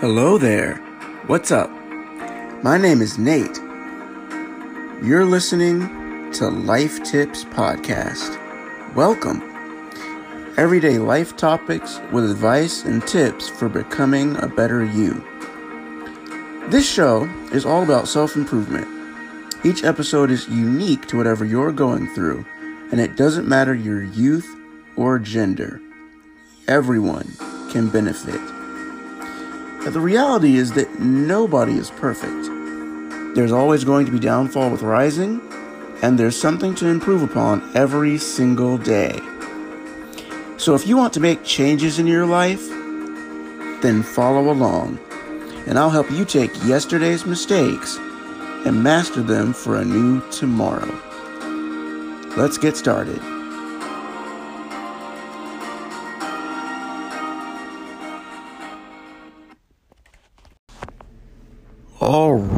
Hello there. What's up? My name is Nate. You're listening to Life Tips Podcast. Welcome. Everyday life topics with advice and tips for becoming a better you. This show is all about self improvement. Each episode is unique to whatever you're going through, and it doesn't matter your youth or gender. Everyone can benefit. But the reality is that nobody is perfect. There's always going to be downfall with rising, and there's something to improve upon every single day. So if you want to make changes in your life, then follow along, and I'll help you take yesterday's mistakes and master them for a new tomorrow. Let's get started.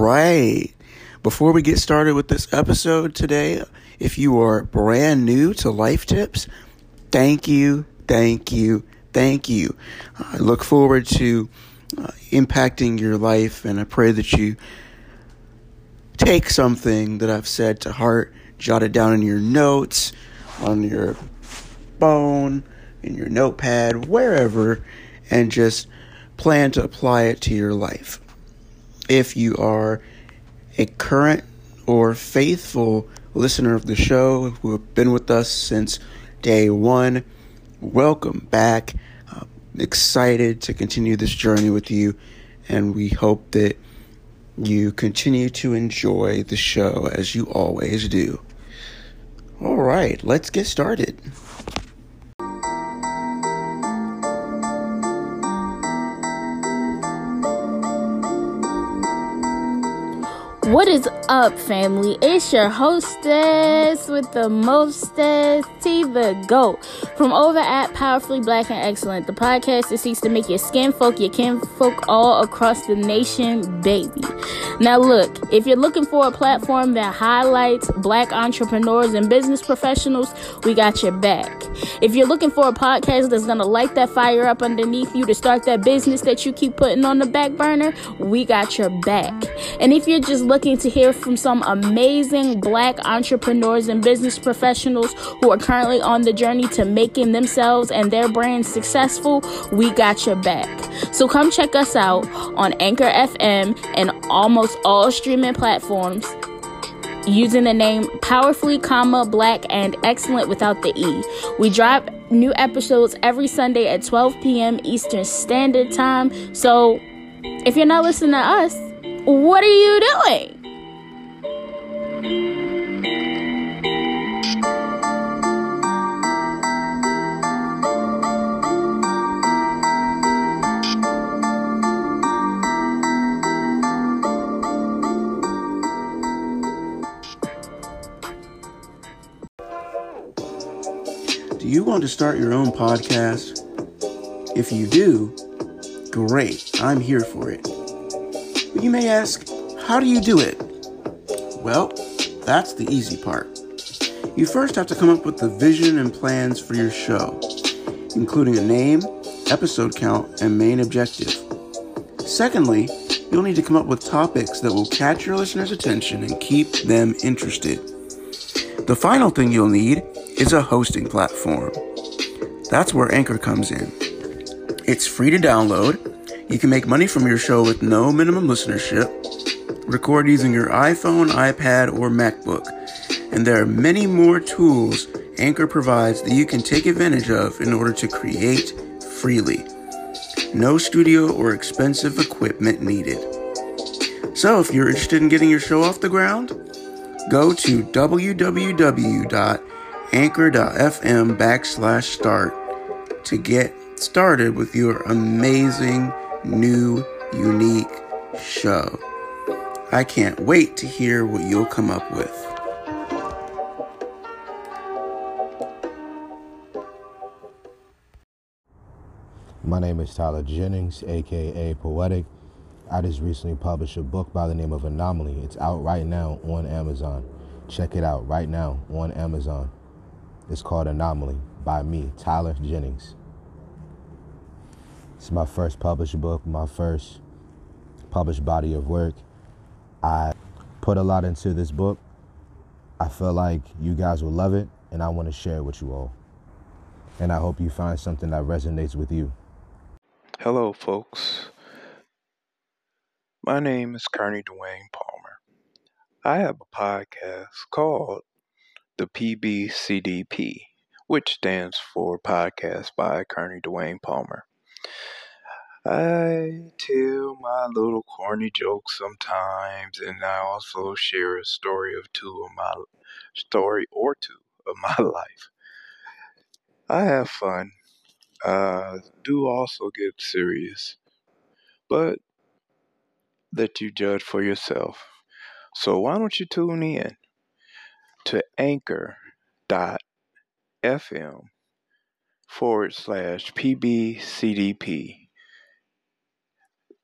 Right. Before we get started with this episode today, if you are brand new to Life Tips, thank you, thank you, thank you. I look forward to uh, impacting your life, and I pray that you take something that I've said to heart, jot it down in your notes, on your phone, in your notepad, wherever, and just plan to apply it to your life if you are a current or faithful listener of the show who have been with us since day one, welcome back. Excited to continue this journey with you, and we hope that you continue to enjoy the show as you always do. All right, let's get started. What is up, family? It's your hostess with the mostest, T the GOAT. From over at Powerfully Black and Excellent, the podcast that seeks to make your skin folk, your kin folk all across the nation, baby. Now, look, if you're looking for a platform that highlights black entrepreneurs and business professionals, we got your back. If you're looking for a podcast that's gonna light that fire up underneath you to start that business that you keep putting on the back burner, we got your back. And if you're just looking to hear from some amazing black entrepreneurs and business professionals who are currently on the journey to making themselves and their brands successful, we got your back. So come check us out on Anchor FM and almost all streaming platforms using the name powerfully comma black and excellent without the e. We drop new episodes every sunday at 12 p.m eastern standard time. So if you're not listening to us what are you doing Do you want to start your own podcast? If you do, great, I'm here for it. But you may ask, how do you do it? Well, that's the easy part. You first have to come up with the vision and plans for your show, including a name, episode count, and main objective. Secondly, you'll need to come up with topics that will catch your listeners' attention and keep them interested. The final thing you'll need is a hosting platform. That's where Anchor comes in. It's free to download. You can make money from your show with no minimum listenership. Record using your iPhone, iPad, or MacBook. And there are many more tools Anchor provides that you can take advantage of in order to create freely. No studio or expensive equipment needed. So, if you're interested in getting your show off the ground, go to www.anchor.fm backslash start to get started with your amazing, new, unique show. I can't wait to hear what you'll come up with. My name is Tyler Jennings, aka Poetic. I just recently published a book by the name of Anomaly. It's out right now on Amazon. Check it out right now on Amazon. It's called Anomaly by me, Tyler Jennings. It's my first published book, my first published body of work. I put a lot into this book. I feel like you guys will love it, and I want to share it with you all. And I hope you find something that resonates with you. Hello, folks. My name is Kearney Dwayne Palmer. I have a podcast called the PBCDP, which stands for Podcast by Kearney Dwayne Palmer. I tell my little corny jokes sometimes, and I also share a story of two of my story or two of my life. I have fun. Uh, do also get serious, but let you judge for yourself. So why don't you tune in to anchor.fm forward slash PBCDP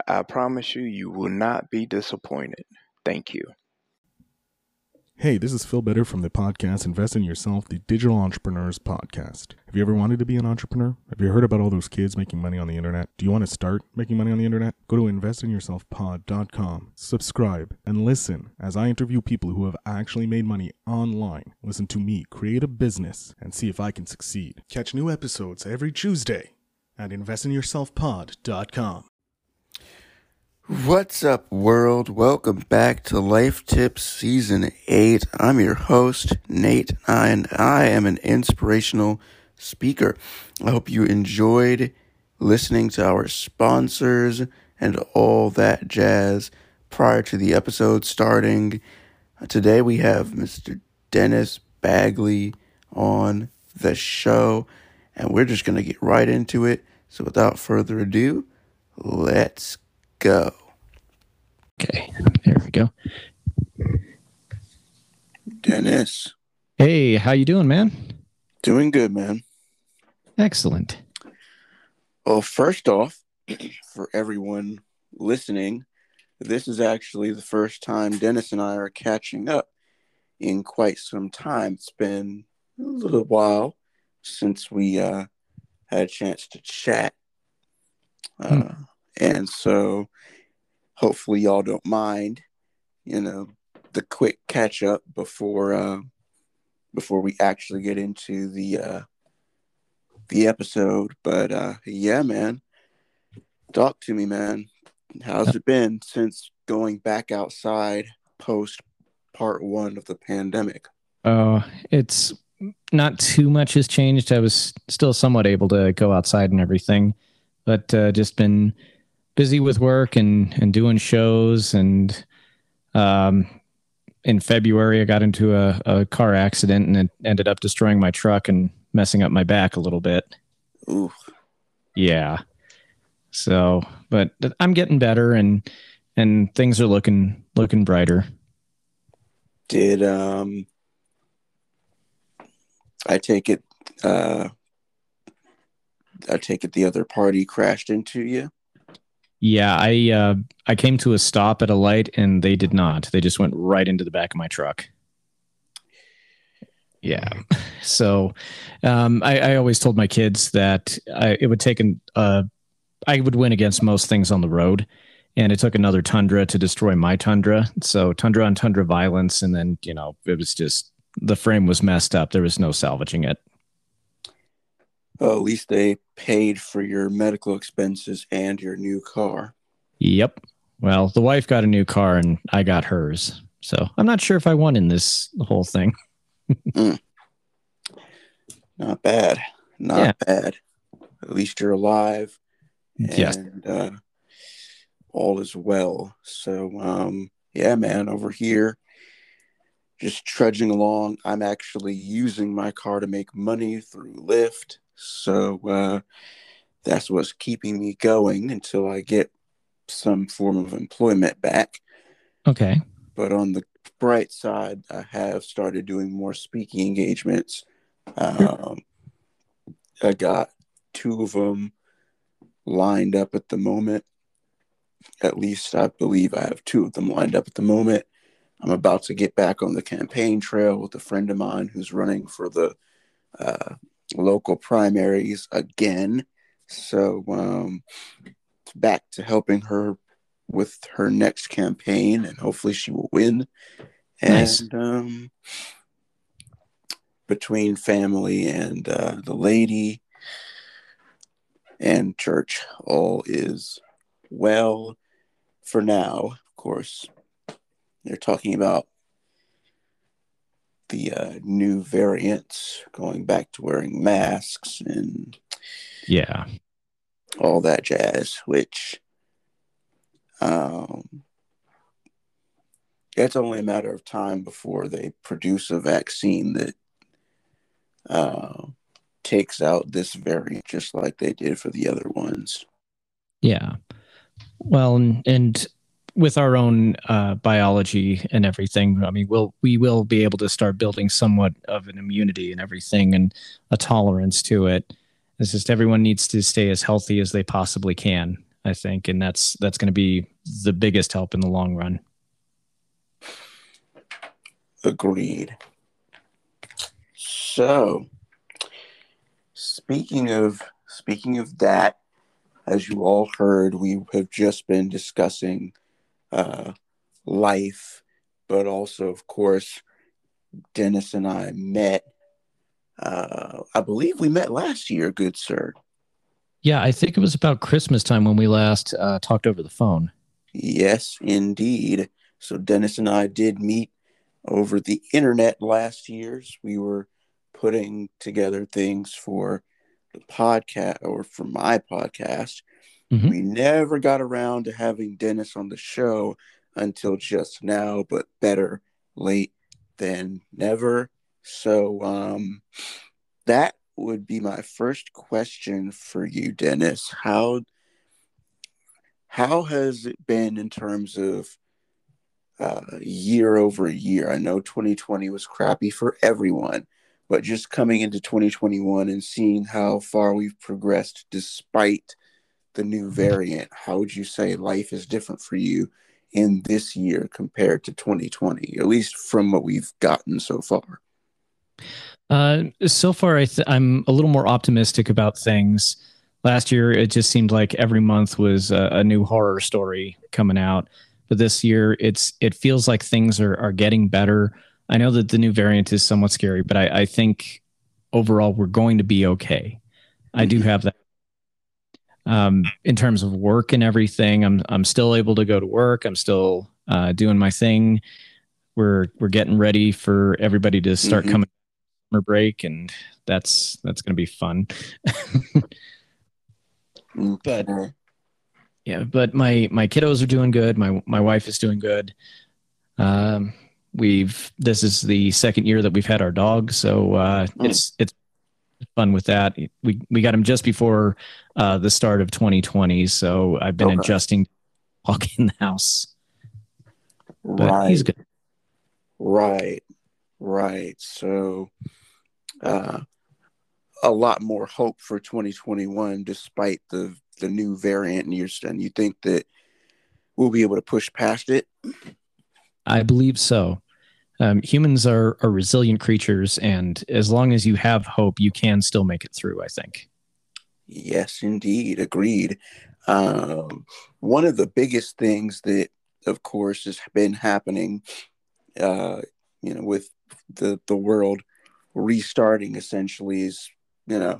I promise you, you will not be disappointed. Thank you. Hey, this is Phil Better from the podcast Invest in Yourself, the Digital Entrepreneurs Podcast. Have you ever wanted to be an entrepreneur? Have you heard about all those kids making money on the internet? Do you want to start making money on the internet? Go to investinyourselfpod.com, subscribe, and listen as I interview people who have actually made money online. Listen to me create a business and see if I can succeed. Catch new episodes every Tuesday at investinyourselfpod.com. What's up, world? Welcome back to Life Tips Season 8. I'm your host, Nate, and I am an inspirational speaker. I hope you enjoyed listening to our sponsors and all that jazz prior to the episode starting. Today we have Mr. Dennis Bagley on the show, and we're just going to get right into it. So without further ado, let's go. Okay, there we go. Dennis, Hey, how you doing, man? doing good, man. Excellent. Well, first off, for everyone listening, this is actually the first time Dennis and I are catching up in quite some time. It's been a little while since we uh, had a chance to chat. Uh, And so hopefully y'all don't mind, you know, the quick catch up before uh, before we actually get into the uh, the episode. But uh, yeah, man, talk to me, man. How's it been since going back outside post part one of the pandemic? Oh, it's not too much has changed. I was still somewhat able to go outside and everything, but uh, just been busy with work and and doing shows. And um, in February, I got into a, a car accident and it ended up destroying my truck and messing up my back a little bit. Ooh, Yeah. So, but I'm getting better and and things are looking looking brighter. did um, I take it? Uh, I take it the other party crashed into you. Yeah, I uh, I came to a stop at a light and they did not. They just went right into the back of my truck. Yeah. So um, I, I always told my kids that I, it would take an uh, I would win against most things on the road, and it took another Tundra to destroy my Tundra. So Tundra on Tundra violence, and then you know it was just the frame was messed up. There was no salvaging it. Well, at least they paid for your medical expenses and your new car. Yep. Well, the wife got a new car and I got hers. So I'm not sure if I won in this whole thing. Not bad. Not Yeah. bad. At least you're alive. Yes. And uh, all is well. So, um, yeah, man, over here, just trudging along. I'm actually using my car to make money through Lyft. So, uh, that's what's keeping me going until I get some form of employment back. Okay. But on the bright side, I have started doing more speaking engagements. Um, I got two of them lined up at the moment. At least I believe I have two of them lined up at the moment. I'm about to get back on the campaign trail with a friend of mine who's running for the uh, local primaries again. So, um, back to helping her with her next campaign, and hopefully she will win. And um, between family and uh, the lady and church, all is well for now. Of course, they're talking about the uh, new variants, going back to wearing masks and Yeah. all that jazz, which um, it's only a matter of time before they produce a vaccine that uh, takes out this variant, just like they did for the other ones. Yeah. Well, and, and with our own uh, biology and everything, I mean, we'll we will be able to start building somewhat of an immunity and everything, and a tolerance to it. It's just everyone needs to stay as healthy as they possibly can, I think, and that's that's going to be the biggest help in the long run. Agreed. So, speaking of speaking of that, as you all heard, we have just been discussing uh, life, but also, of course, Dennis and I met. Uh, I believe we met last year, good sir. Yeah, I think it was about Christmas time when we last uh, talked over the phone. Yes, indeed. So Dennis and I did meet over the internet last year's. We were putting together things for the podcast or for my podcast. Mhm. We never got around to having Dennis on the show until just now, but better late than never. So um that would be my first question for you, Dennis. How how has it been in terms of uh, year over year? I know 2020 was crappy for everyone, but just coming into 2021 and seeing how far we've progressed despite the new variant, how would you say life is different for you in this year compared to 2020, at least from what we've gotten so far? Uh, so far, I th- I'm a little more optimistic about things. Last year, it just seemed like every month was a, a new horror story coming out. But this year, it's it feels like things are are getting better. I know that the new variant is somewhat scary, but I, I think overall we're going to be okay. I do have that. Um, in terms of work and everything, I'm I'm still able to go to work. I'm still uh, doing my thing. We're we're getting ready for everybody to start Mhm. coming summer break, and that's that's going to be fun. But- yeah, but my my kiddos are doing good. My my wife is doing good. Um, we've this is the second year that we've had our dog, so uh, Mm. it's it's fun with that. We we got him just before uh, the start of 2020, so I've been Okay. adjusting walk in the house. But right. he's good. Right, right. So, uh, a lot more hope for 2021, despite the the new variant. You're and you think that we'll be able to push past it? I believe so. Um, humans are, are resilient creatures, and as long as you have hope, you can still make it through. I think. Yes, indeed. Agreed. Um, one of the biggest things that, of course, has been happening, uh, you know, with the the world restarting essentially is, you know,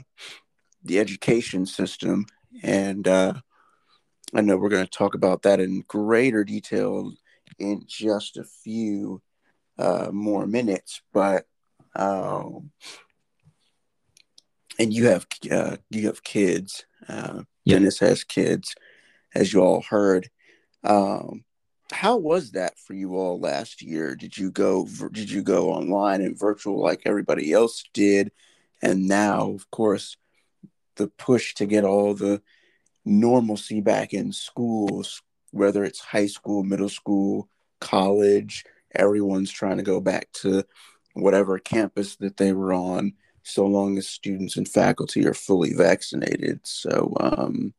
the education system, and uh, I know we're going to talk about that in greater detail in just a few uh, more minutes, but. Um, and you have uh, you have kids. Uh, Yeah. Dennis has kids, as you all heard. Um, how was that for you all last year? Did you go Did you go online and virtual like everybody else did? And now, of course, the push to get all the normalcy back in schools, whether it's high school, middle school, college, everyone's trying to go back to whatever campus that they were on so long as students and faculty are fully vaccinated. So, um,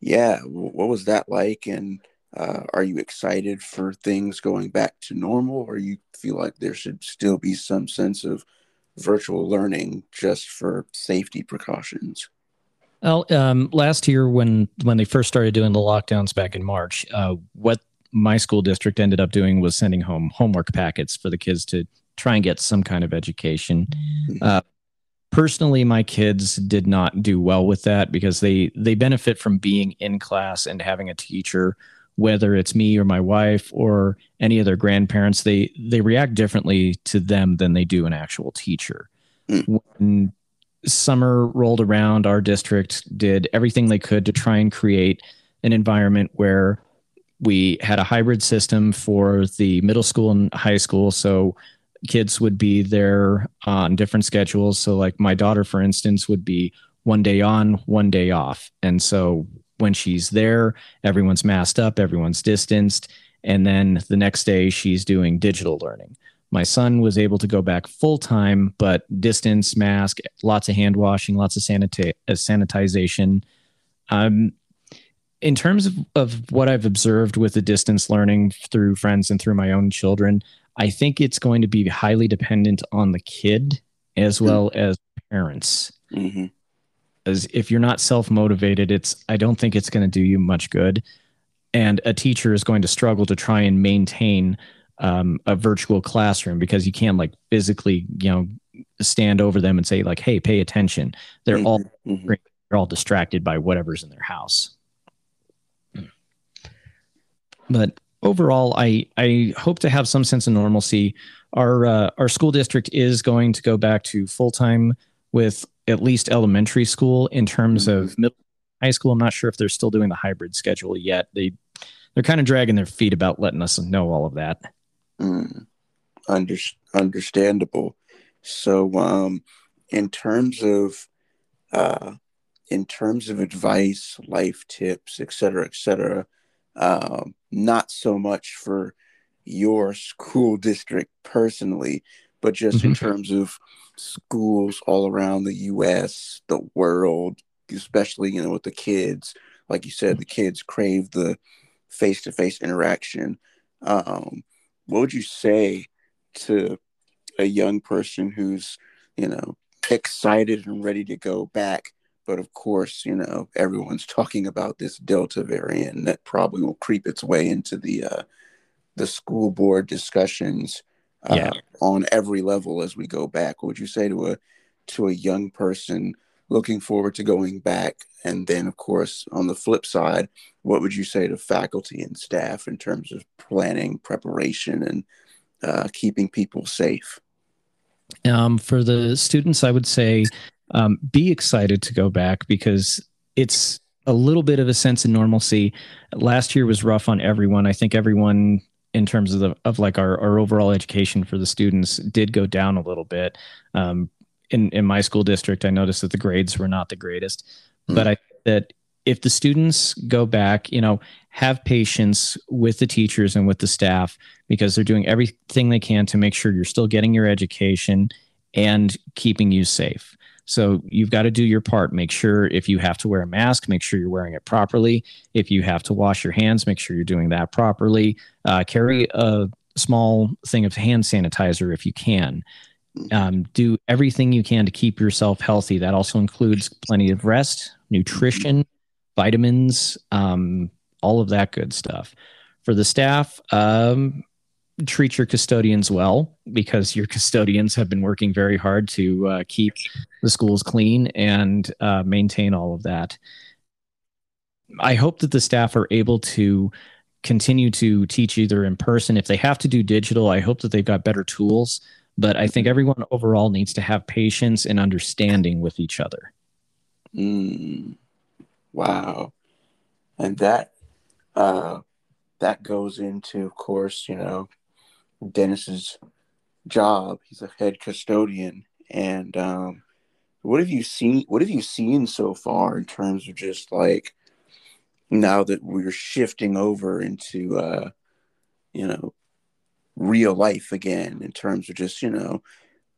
yeah, what was that like? And uh, are you excited for things going back to normal, or you feel like there should still be some sense of virtual learning just for safety precautions? Well, um, last year when when they first started doing the lockdowns back in March, uh, what my school district ended up doing was sending home homework packets for the kids to try and get some kind of education. Mm-hmm. Uh, personally, my kids did not do well with that because they they benefit from being in class and having a teacher, whether it's me or my wife or any of their grandparents. They they react differently to them than they do an actual teacher. Mm. When summer rolled around, our district did everything they could to try and create an environment where we had a hybrid system for the middle school and high school. So kids would be there on different schedules. So, like my daughter, for instance, would be one day on, one day off. And so when she's there, everyone's masked up, everyone's distanced. And then the next day, she's doing digital learning. My son was able to go back full time, but distance, mask, lots of hand washing, lots of sanita- sanitization. Um, in terms of, of what I've observed with the distance learning through friends and through my own children, I think it's going to be highly dependent on the kid as mm-hmm. well as parents. Mm-hmm. As if you're not self motivated, it's I don't think it's going to do you much good. And a teacher is going to struggle to try and maintain um, a virtual classroom because you can't like physically, you know, stand over them and say like, "Hey, pay attention." They're mm-hmm. all mm-hmm. they're all distracted by whatever's in their house. But overall, I I hope to have some sense of normalcy. Our uh, our school district is going to go back to full time with at least elementary school in terms mm-hmm. of middle high school. I'm not sure if they're still doing the hybrid schedule yet. They they're kind of dragging their feet about letting us know all of that. Mm, under, understandable. So, um, in terms of uh, in terms of advice, life tips, et cetera, et cetera, um, not so much for your school district personally, but just mm-hmm. in terms of schools all around the U.S., the world, especially you know with the kids. Like you said, the kids crave the face-to-face interaction. Um, what would you say to a young person who's you know excited and ready to go back but of course, you know, everyone's talking about this Delta variant that probably will creep its way into the uh, the school board discussions uh, yeah. on every level as we go back. What would you say to a to a young person looking forward to going back? And then, of course, on the flip side, what would you say to faculty and staff in terms of planning, preparation, and uh, keeping people safe? Um, for the students, I would say um, be excited to go back because it's a little bit of a sense of normalcy. Last year was rough on everyone. I think everyone in terms of the of like our, our overall education for the students did go down a little bit. Um, in in my school district, I noticed that the grades were not the greatest, mm. but I that if the students go back, you know, have patience with the teachers and with the staff because they're doing everything they can to make sure you're still getting your education and keeping you safe. So you've got to do your part. Make sure if you have to wear a mask, make sure you're wearing it properly. If you have to wash your hands, make sure you're doing that properly. Uh, carry a small thing of hand sanitizer if you can. Um, do everything you can to keep yourself healthy. That also includes plenty of rest, nutrition, vitamins, um, all of that good stuff. For the staff, um, treat your custodians well because your custodians have been working very hard to uh, keep the schools clean and uh, maintain all of that. I hope that the staff are able to continue to teach either in person. If they have to do digital, I hope that they've got better tools. But I think everyone overall needs to have patience and understanding with each other. Mm, wow. And that uh, that goes into, of course, you know, Dennis's job. He's a head custodian, and um, what have you seen? What have you seen so far in terms of just like now that we're shifting over into uh, you know real life again in terms of just you know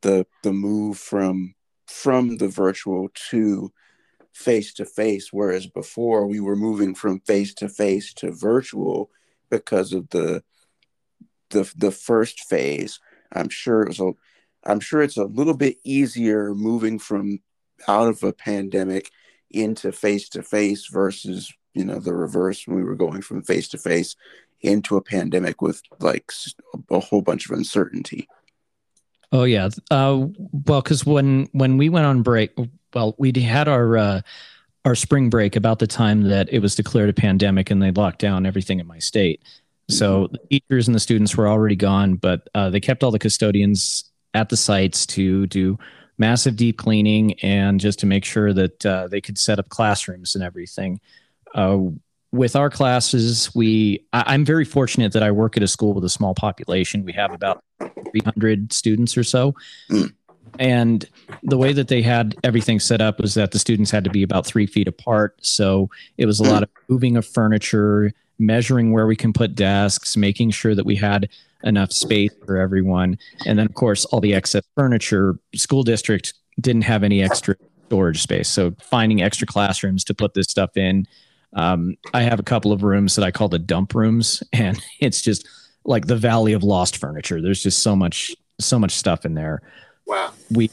the the move from from the virtual to face to face whereas before we were moving from face to face to virtual because of the the the first phase. I'm sure it was a I'm sure it's a little bit easier moving from out of a pandemic into face to face versus you know the reverse when we were going from face to face into a pandemic with like a whole bunch of uncertainty. Oh yeah. Uh, well, because when when we went on break, well, we had our uh, our spring break about the time that it was declared a pandemic and they locked down everything in my state. So mm-hmm. the teachers and the students were already gone, but uh, they kept all the custodians at the sites to do massive deep cleaning and just to make sure that uh, they could set up classrooms and everything. Uh, with our classes, we I, am very fortunate that I work at a school with a small population. We have about 300 students or so. Mm. And the way that they had everything set up was that the students had to be about three feet apart. So it was a lot of moving of furniture, measuring where we can put desks, making sure that we had enough space for everyone. And then, of course, all the excess furniture, school district didn't have any extra storage space. So finding extra classrooms to put this stuff in. Um, I have a couple of rooms that I call the dump rooms, and it's just like the valley of lost furniture. There's just so much, so much stuff in there. Wow. We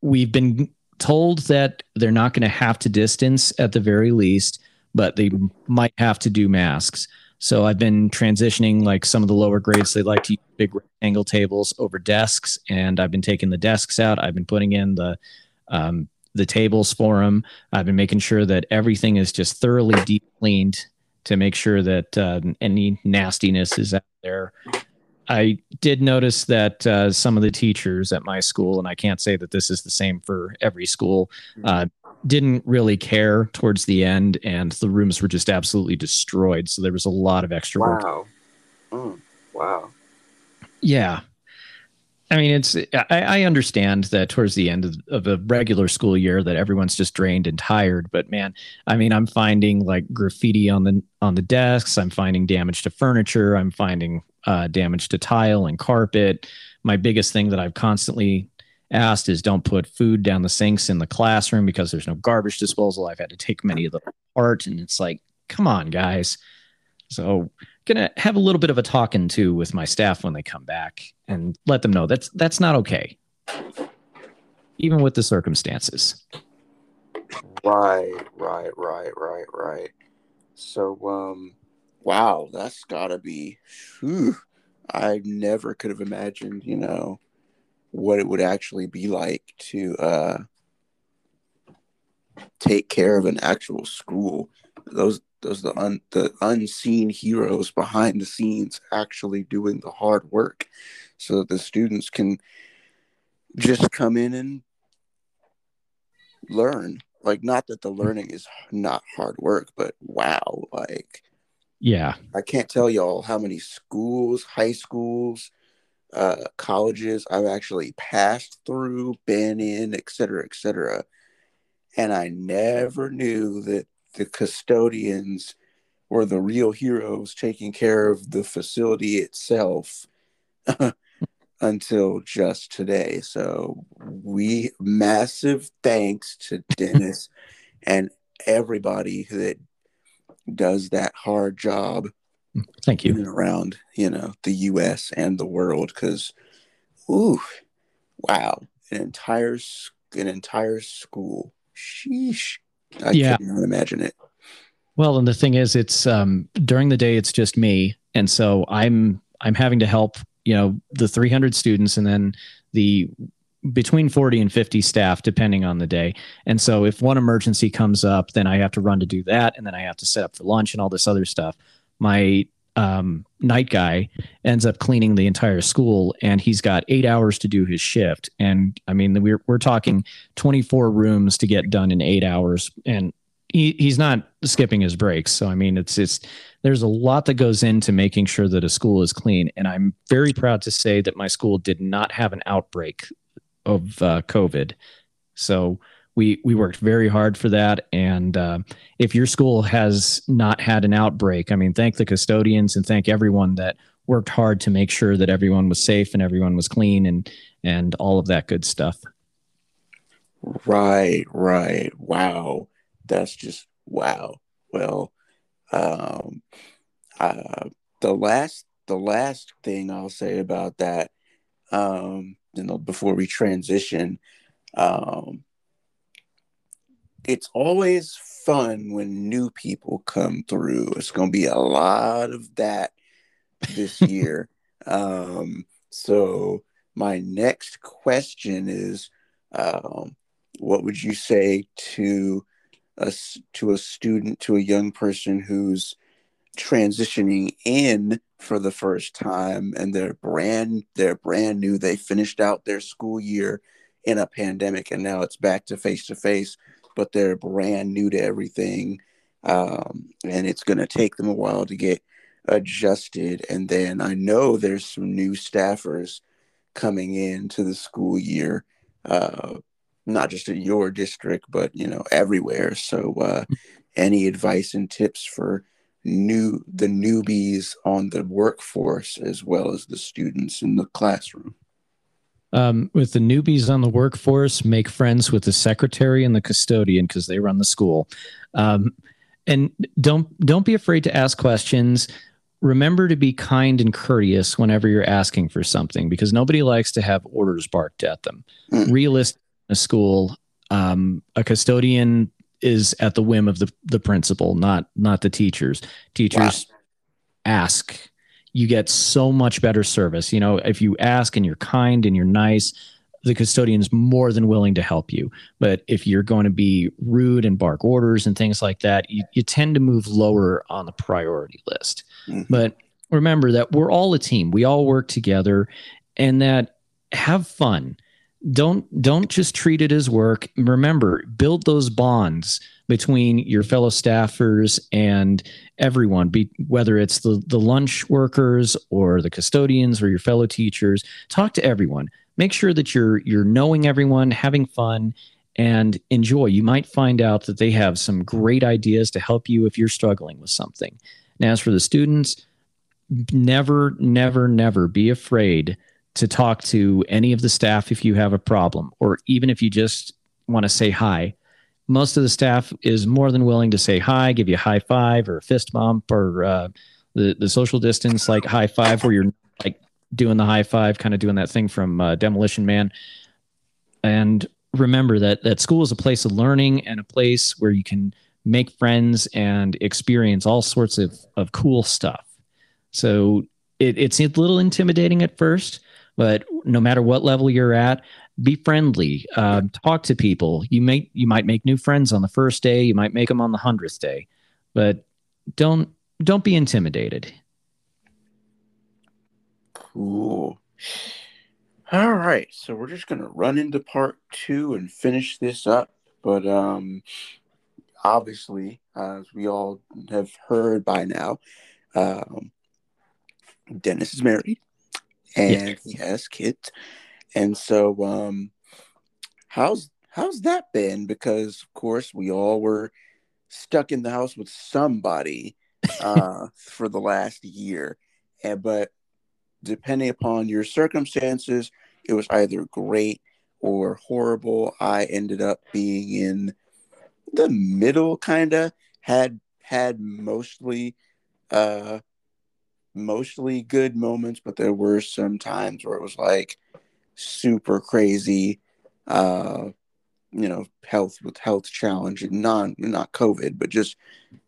we've been told that they're not going to have to distance at the very least, but they might have to do masks. So I've been transitioning like some of the lower grades. They like to use big rectangle tables over desks, and I've been taking the desks out. I've been putting in the um, the tables for them. I've been making sure that everything is just thoroughly deep cleaned to make sure that uh, any nastiness is out there. I did notice that uh, some of the teachers at my school, and I can't say that this is the same for every school, uh, didn't really care towards the end, and the rooms were just absolutely destroyed. So there was a lot of extra work. Wow. Mm, wow. Yeah. I mean, it's I, I, understand that towards the end of, of, a regular school year that everyone's just drained and tired. But man, I mean, I'm finding like graffiti on the on the desks. I'm finding damage to furniture. I'm finding uh, damage to tile and carpet. My biggest thing that I've constantly asked is don't put food down the sinks in the classroom because there's no garbage disposal. I've had to take many of them apart, and it's like, come on, guys. So gonna have a little bit of a talking to with my staff when they come back and let them know that's that's not okay, even with the circumstances. Right, right, right, right, right. So, um, wow, that's gotta be. Whew, I never could have imagined, you know, what it would actually be like to uh, take care of an actual school. Those those the un, the unseen heroes behind the scenes actually doing the hard work, so that the students can just come in and learn. Like not that the learning is not hard work, but wow, like yeah, I can't tell y'all how many schools, high schools, uh, colleges I've actually passed through, been in, et cetera, et cetera. And I never knew that the custodians were the real heroes taking care of the facility itself until just today. So we massive thanks to Dennis and everybody that does that hard job Thank you. Around, you know, the U.S. and the world, because, ooh, wow, an entire an entire school. Sheesh, I yeah. cannot imagine it. Well, and the thing is, it's um, during the day, it's just me, and so I'm I'm having to help, you know, the 300 students, and then the between 40 and 50 staff depending on the day and so if one emergency comes up then i have to run to do that and then i have to set up for lunch and all this other stuff my um, night guy ends up cleaning the entire school and he's got eight hours to do his shift. And i mean we're, we're talking 24 rooms to get done in eight hours. And he, he's not skipping his breaks. So i mean it's it's there's a lot that goes into making sure that a school is clean. And i'm very proud to say that my school did not have an outbreak of uh, covid. So we we worked very hard for that. And uh, if your school has not had an outbreak i mean thank the custodians and thank everyone that worked hard to make sure that everyone was safe and everyone was clean and and all of that good stuff. Right right. Wow. That's just wow. Well um uh the last the last thing i'll say about that um you know before we transition um it's always fun when new people come through. It's going to be a lot of that this year. um, so my next question is, um, what would you say to a to a student, to a young person who's transitioning in for the first time and they're brand they're brand new they finished out their school year in a pandemic and now it's back to face to face but they're brand new to everything um, and it's going to take them a while to get adjusted. And then i know there's some new staffers coming into the school year uh, not just in your district but you know everywhere. So uh, any advice and tips for new the newbies on the workforce as well as the students in the classroom um, with the newbies on the workforce make friends with the secretary and the custodian because they run the school um, and don't don't be afraid to ask questions remember to be kind and courteous whenever you're asking for something because nobody likes to have orders barked at them mm. realistic in a school um, a custodian is at the whim of the the principal, not not the teachers. Teachers wow. ask. You get so much better service. You know, if you ask and you're kind and you're nice, the custodian's more than willing to help you. But if you're going to be rude and bark orders and things like that, you, you tend to move lower on the priority list. Mm-hmm. But remember that we're all a team. We all work together and that have fun don't don't just treat it as work remember build those bonds between your fellow staffers and everyone be, whether it's the the lunch workers or the custodians or your fellow teachers talk to everyone. Make sure that you're you're knowing everyone having fun and enjoy. You might find out that they have some great ideas to help you if you're struggling with something. Now as for the students never never never be afraid to talk to any of the staff if you have a problem, or even if you just want to say hi. Most of the staff is more than willing to say hi, give you a high five or a fist bump or uh, the the social distance like high five where you're like doing the high five, kind of doing that thing from uh, Demolition Man. And remember that that school is a place of learning and a place where you can make friends and experience all sorts of of cool stuff. So it, it's a little intimidating at first, but no matter what level you're at, be friendly. Uh, talk to people. You may you might make new friends on the first day. You might make them on the hundredth day, but don't don't be intimidated. Cool. All right, so we're just gonna run into part two and finish this up. But um, obviously, as we all have heard by now, um, Dennis is married and yeah. he has kids. And so, um, how's how's that been? Because of course we all were stuck in the house with somebody uh, for the last year, and but depending upon your circumstances, it was either great or horrible. I ended up being in the middle, kind of had had mostly uh mostly good moments, but there were some times where it was like super crazy, uh, you know, health with health challenges, non not COVID, but just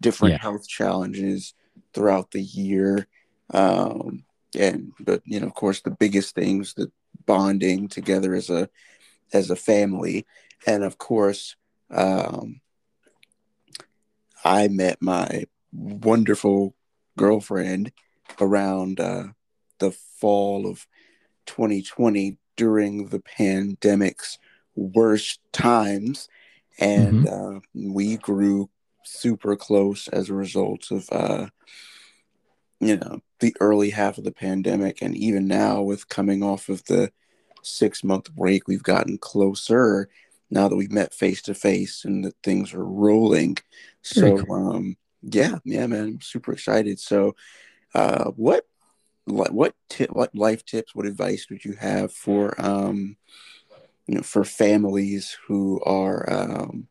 different yeah. health challenges throughout the year. Um, and but you know, of course, the biggest things the bonding together as a as a family, and of course, um, I met my wonderful girlfriend around uh, the fall of 2020 during the pandemic's worst times. And mm-hmm. uh, we grew super close as a result of, uh, you know, the early half of the pandemic. And even now, with coming off of the six month break, we've gotten closer now that we've met face to face and that things are rolling. so, cool. um, yeah, yeah, man, I'm super excited. So, uh, what what tip, what life tips, what advice would you have for um, you know for families who are um,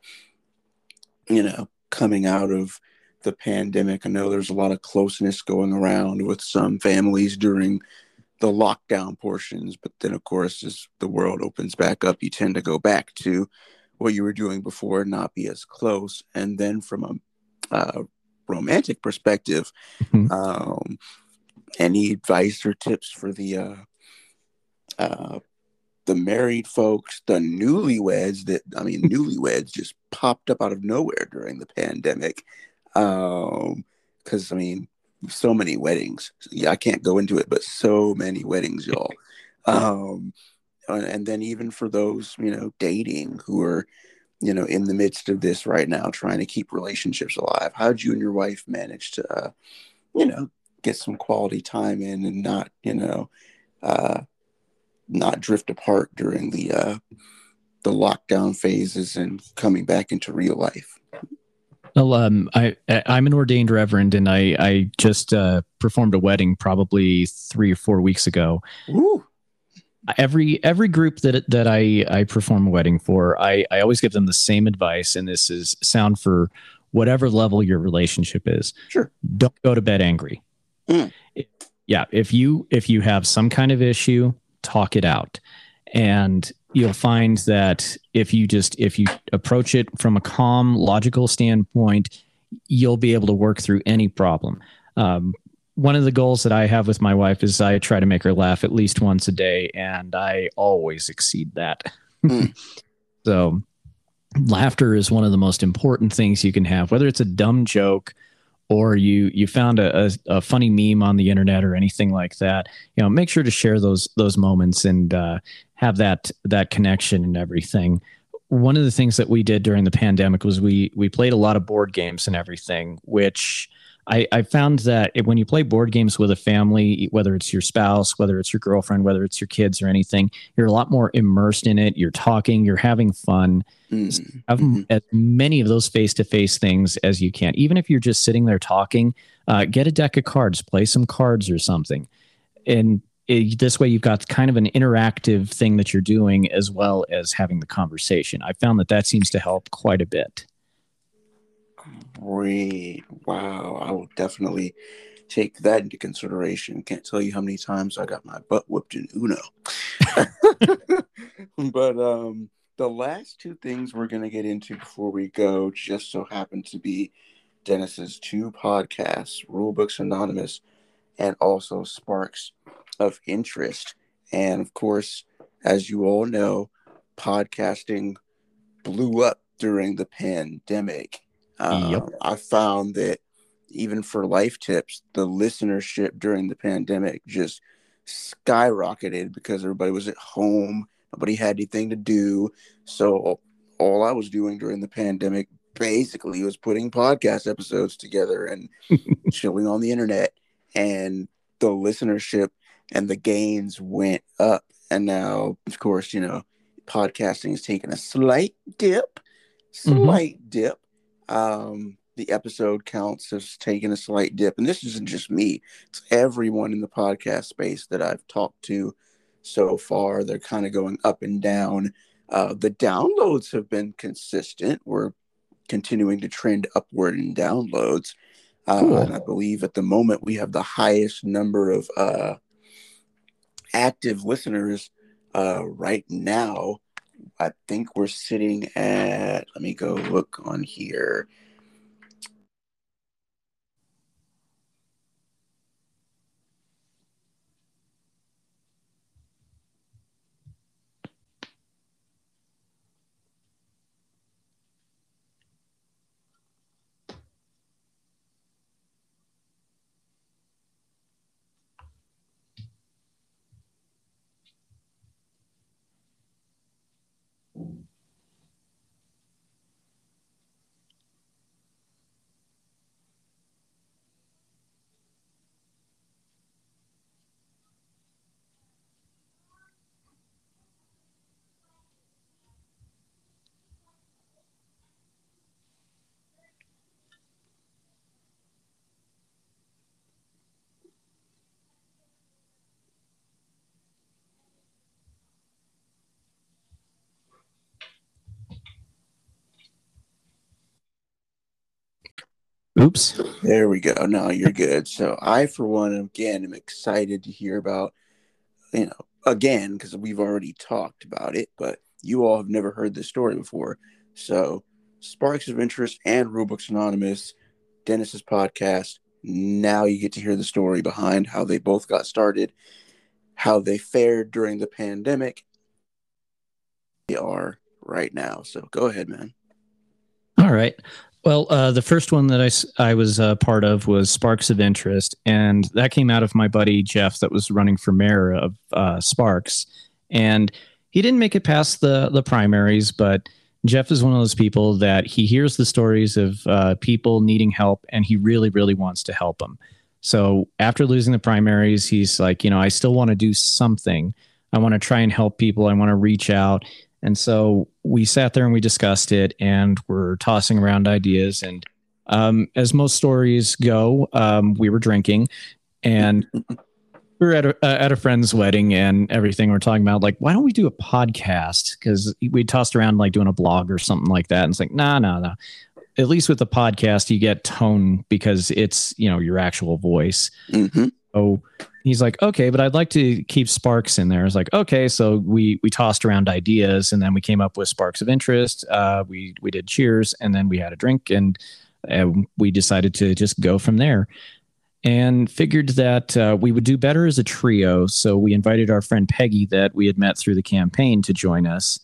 you know coming out of the pandemic? I know there's a lot of closeness going around with some families during the lockdown portions, but then of course as the world opens back up, you tend to go back to what you were doing before, not be as close. And then from a uh, romantic perspective, Mhm. um, any advice or tips for the uh, uh, the married folks, the newlyweds that I mean, newlyweds just popped up out of nowhere during the pandemic. Um, because I mean, so many weddings. Yeah, I can't go into it, but so many weddings, y'all. Um, and then even for those you know dating who are you know in the midst of this right now, trying to keep relationships alive. How'd you and your wife manage to, uh, you know, get some quality time in and not you know, uh, not drift apart during the uh, the lockdown phases and coming back into real life? Well, um, I I'm an ordained reverend, and I I just uh, performed a wedding probably three or four weeks ago. Ooh. Every every group that that I I perform a wedding for, I I always give them the same advice, and this is sound for whatever level your relationship is. Sure. Don't go to bed angry. Mm. It- yeah, if you if you have some kind of issue, talk it out, and you'll find that if you just if you approach it from a calm logical standpoint you'll be able to work through any problem um, one of the goals that i have with my wife is i try to make her laugh at least once a day and i always exceed that Mm. so laughter is one of the most important things you can have whether it's a dumb joke or you you found a, a, a funny meme on the internet or anything like that you know make sure to share those those moments and uh, have that that connection and everything. One of the things that we did during the pandemic was we we played a lot of board games and everything which I, I found that it- when you play board games with a family, whether it's your spouse, whether it's your girlfriend, whether it's your kids or anything, you're a lot more immersed in it. You're talking, you're having fun Mm. have Mhm. as many of those face-to-face things as you can even if you're just sitting there talking uh, get a deck of cards play some cards or something and it, this way you've got kind of an interactive thing that you're doing as well as having the conversation i found that that seems to help quite a bit Great. Wow. I will definitely take that into consideration. Can't tell you how many times I got my butt whipped in Uno. but um the last two things we're gonna get into before we go just so happen to be Dennis's two podcasts, Rulebooks Anonymous and also Sparks of Interest. And of course, as you all know, podcasting blew up during the pandemic. Um, Yep. I found that even for life tips, the listenership during the pandemic just skyrocketed because everybody was at home. Nobody had anything to do. So all I was doing during the pandemic basically was putting podcast episodes together and chilling on the internet. And the listenership and the gains went up. And now, of course, you know, podcasting has taken a slight dip, slight dip. Um, the episode counts has taken a slight dip. And this isn't just me, it's everyone in the podcast space that I've talked to so far. They're kind of going up and down. Uh, the downloads have been consistent. We're continuing to trend upward in downloads. Uh, Cool. And I believe at the moment we have the highest number of uh, active listeners uh, right now. I think we're sitting at, let me go look on here. Oops There we go. No, you're good. So I, for one, again, am excited to hear about, you know, again, because we've already talked about it, but you all have never heard this story before. So, Sparks of Interest and Rulebooks Anonymous, Dennis's podcast. Now you get to hear the story behind how they both got started, how they fared during the pandemic. They are right now. So go ahead, man. All right. Well, uh, the first one that I, I was uh, part of was Sparks of Interest, and that came out of my buddy Jeff that was running for mayor of uh, Sparks. And he didn't make it past the, the primaries, but Jeff is one of those people that he hears the stories of uh, people needing help, and he really, really wants to help them. So after losing the primaries, he's like, you know, I still want to do something. I want to try and help people. I want to reach out. And so we sat there and we discussed it and we're tossing around ideas. And um, as most stories go, um, we were drinking and we were at a, uh, at a friend's wedding and everything. We're talking about like, why don't we do a podcast? Because we tossed around like doing a blog or something like that. And it's like, nah, nah, nah. At least with the podcast, you get tone because it's, you know, your actual voice. Mm-hmm. So he's like, okay, but I'd like to keep sparks in there. I was like, okay. So we we tossed around ideas, and then we came up with sparks of interest. Uh, we we did cheers, and then we had a drink, and uh, we decided to just go from there. And figured that uh, we would do better as a trio. So we invited our friend Peggy that we had met through the campaign to join us,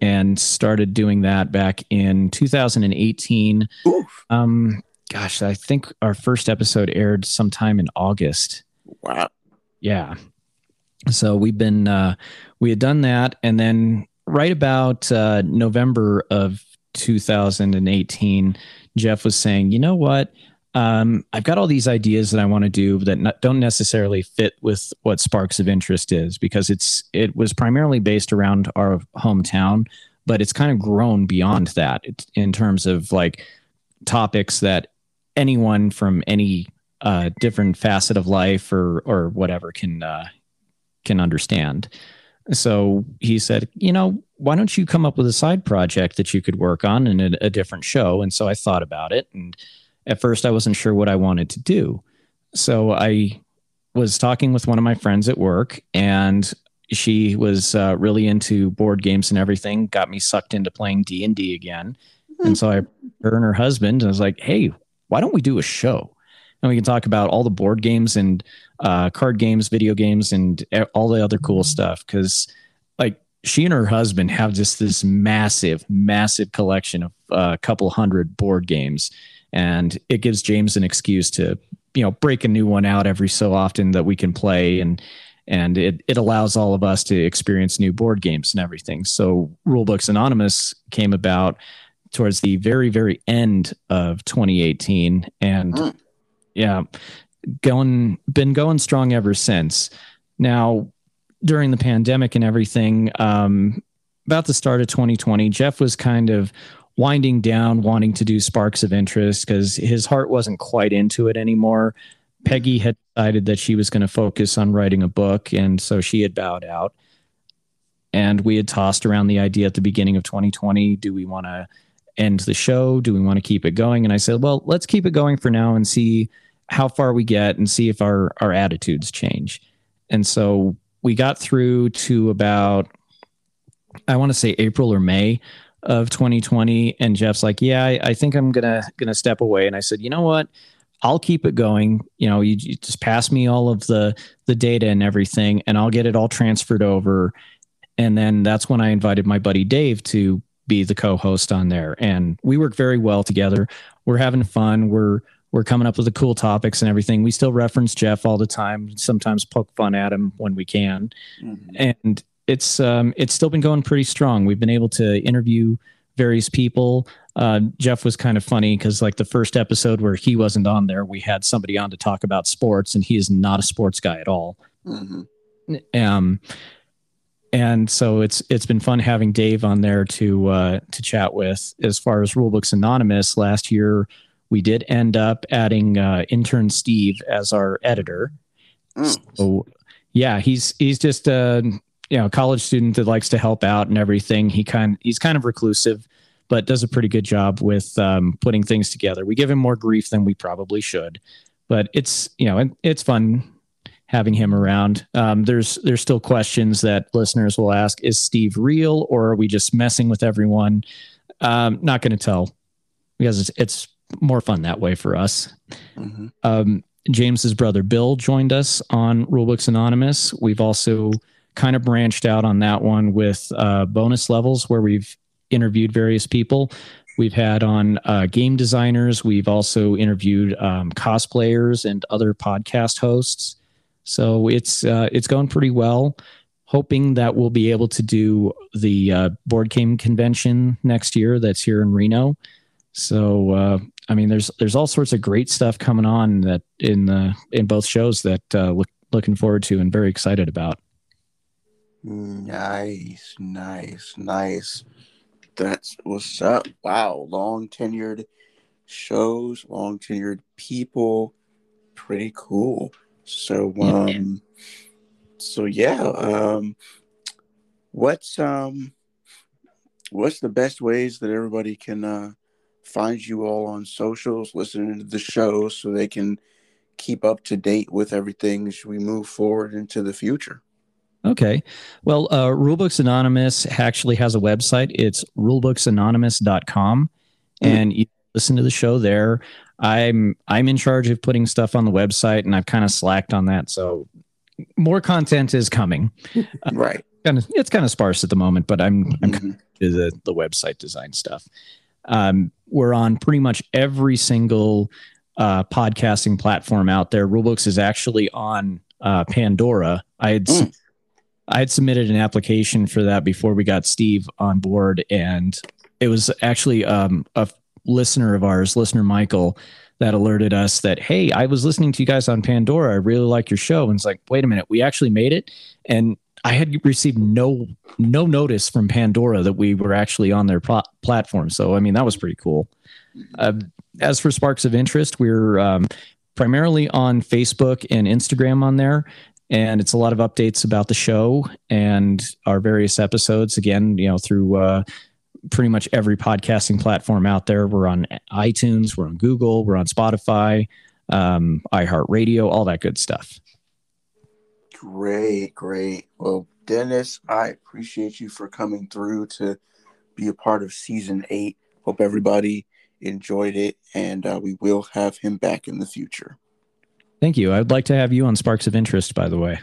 and started doing that back in 2018. Oof. Um, gosh, I think our first episode aired sometime in August. Wow. Yeah. So we've been uh we had done that and then right about uh November of 2018 Jeff was saying, "You know what? Um I've got all these ideas that I want to do that not, don't necessarily fit with what Sparks of Interest is because it's it was primarily based around our hometown, but it's kind of grown beyond that in terms of like topics that anyone from any uh, different facet of life or or whatever can uh, can understand. So he said, you know, why don't you come up with a side project that you could work on in a, a different show? And so I thought about it, and at first I wasn't sure what I wanted to do. So I was talking with one of my friends at work, and she was uh, really into board games and everything. Got me sucked into playing D and D again, and so I, her and her husband, and I was like, hey, why don't we do a show? And we can talk about all the board games and uh, card games, video games, and all the other cool stuff. Because like she and her husband have just this massive, massive collection of uh, a couple hundred board games, and it gives James an excuse to you know break a new one out every so often that we can play and. And it, it allows all of us to experience new board games and everything. So, Rulebooks Anonymous came about towards the very, very end of 2018. And Mm. Yeah. Going been going strong ever since. Now during the pandemic and everything um about the start of 2020 jeff was kind of winding down wanting to do sparks of interest because his heart wasn't quite into it anymore. Peggy had decided that she was going to focus on writing a book and so she had bowed out. And we had tossed around the idea at the beginning of 2020 do we want to end the show? Do we want to keep it going? And i said well let's keep it going for now and see how far we get and see if our our attitudes change. And so we got through to about I want to say April or May of 2020 and Jeff's like, "Yeah, I, I think I'm going to going to step away." And I said, "You know what? I'll keep it going. You know, you, you just pass me all of the the data and everything and I'll get it all transferred over." And then that's when I invited my buddy Dave to be the co-host on there and we work very well together. We're having fun. We're we're coming up with the cool topics and everything. We still reference Jeff all the time, sometimes poke fun at him when we can. Mhm. And it's um, it's still been going pretty strong. We've been able to interview various people. Uh, Jeff was kind of funny because like the first episode where he wasn't on there, we had somebody on to talk about sports, and he is not a sports guy at all. Mhm. Um, and so it's it's been fun having Dave on there to uh, to chat with. As far as Rulebooks Anonymous, last year we did end up adding uh, intern Steve as our editor. Mm. So yeah, he's he's just a you know college student that likes to help out and everything. He kind he's kind of reclusive, but does a pretty good job with um, putting things together. We give him more grief than we probably should, but it's you know it, it's fun having him around. Um, there's there's still questions that listeners will ask: Is Steve real, or are we just messing with everyone? Um, not going to tell because it's, it's more fun that way for us. Mm-hmm. Um, James's brother Bill joined us on Rulebooks Anonymous. We've also kind of branched out on that one with uh, bonus levels where we've interviewed various people. We've had on uh, game designers. We've also interviewed um, cosplayers and other podcast hosts. So it's uh, it's going pretty well. Hoping that we'll be able to do the uh, board game convention next year. That's here in Reno. So uh, I mean, there's there's all sorts of great stuff coming on that in the in both shows that uh, look looking forward to and very excited about. Nice, nice, nice. That's what's up. Wow, long tenured shows, long tenured people. Pretty cool. So um so yeah, um what's um what's the best ways that everybody can uh find you all on socials, listening to the show so they can keep up to date with everything as we move forward into the future? Okay. Well, uh, Rulebooks Anonymous actually has a website. It's rulebooksanonymous.com. Mm. And you listen to the show there. I'm I'm in charge of putting stuff on the website and I've kind of slacked on that. So more content is coming. Right. Kind of it's kind of sparse at the moment, but I'm I'm Mhm. to the, the website design stuff. Um, we're on pretty much every single uh, podcasting platform out there. Rulebooks is actually on uh, Pandora. I had Mm. I had submitted an application for that before we got Steve on board, and it was actually um, a listener of ours, listener Michael, that alerted us that hey, I was listening to you guys on Pandora. I really like your show, and it's like, wait a minute, we actually made it, and I had received no no notice from Pandora that we were actually on their pl- platform. So I mean, that was pretty cool. Uh, as for sparks of interest, we're um, primarily on Facebook and Instagram on there, and it's a lot of updates about the show and our various episodes. Again, you know, through uh, pretty much every podcasting platform out there. We're on iTunes, we're on Google, we're on Spotify, um, iHeartRadio, all that good stuff. Great, great. Well, Dennis, I appreciate you for coming through to be a part of season eight. Hope everybody enjoyed it, and uh, we will have him back in the future. Thank you. I'd like to have you on Sparks of Interest, by the way.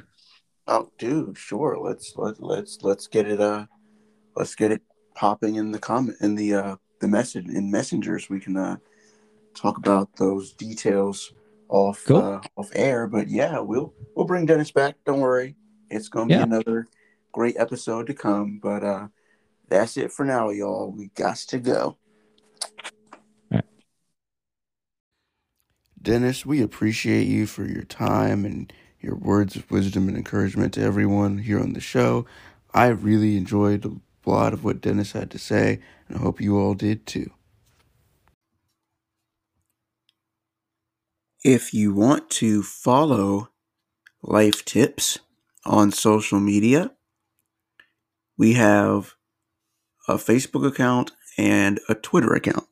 Oh, dude, sure. Let's let let's let's get it. Uh, let's get it popping in the comment in the uh the message in messengers. We can uh talk about those details off Cool. uh, off air. But yeah, we'll we'll bring Dennis back. Don't worry. It's gonna be Yeah. another great episode to come. But uh, that's it for now, y'all. We got to go. right. Dennis, we appreciate you for your time and your words of wisdom and encouragement to everyone here on the show. I really enjoyed a lot of what Dennis had to say, and I hope you all did too. If you want to follow Life Tips on social media, we have a Facebook account and a Twitter account.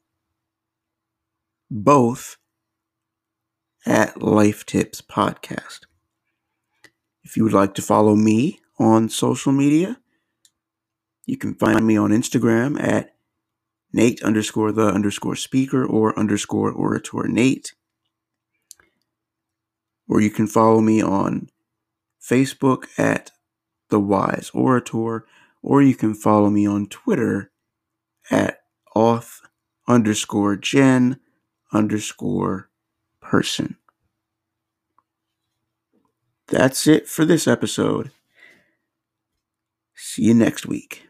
Both at Life Tips Podcast. If you would like to follow me on social media, you can find me on Instagram at Nate underscore the underscore speaker or underscore orator Nate. Or you can follow me on Facebook at The Wise Orator, or you can follow me on Twitter at auth underscore gen underscore person. That's it for this episode. See you next week.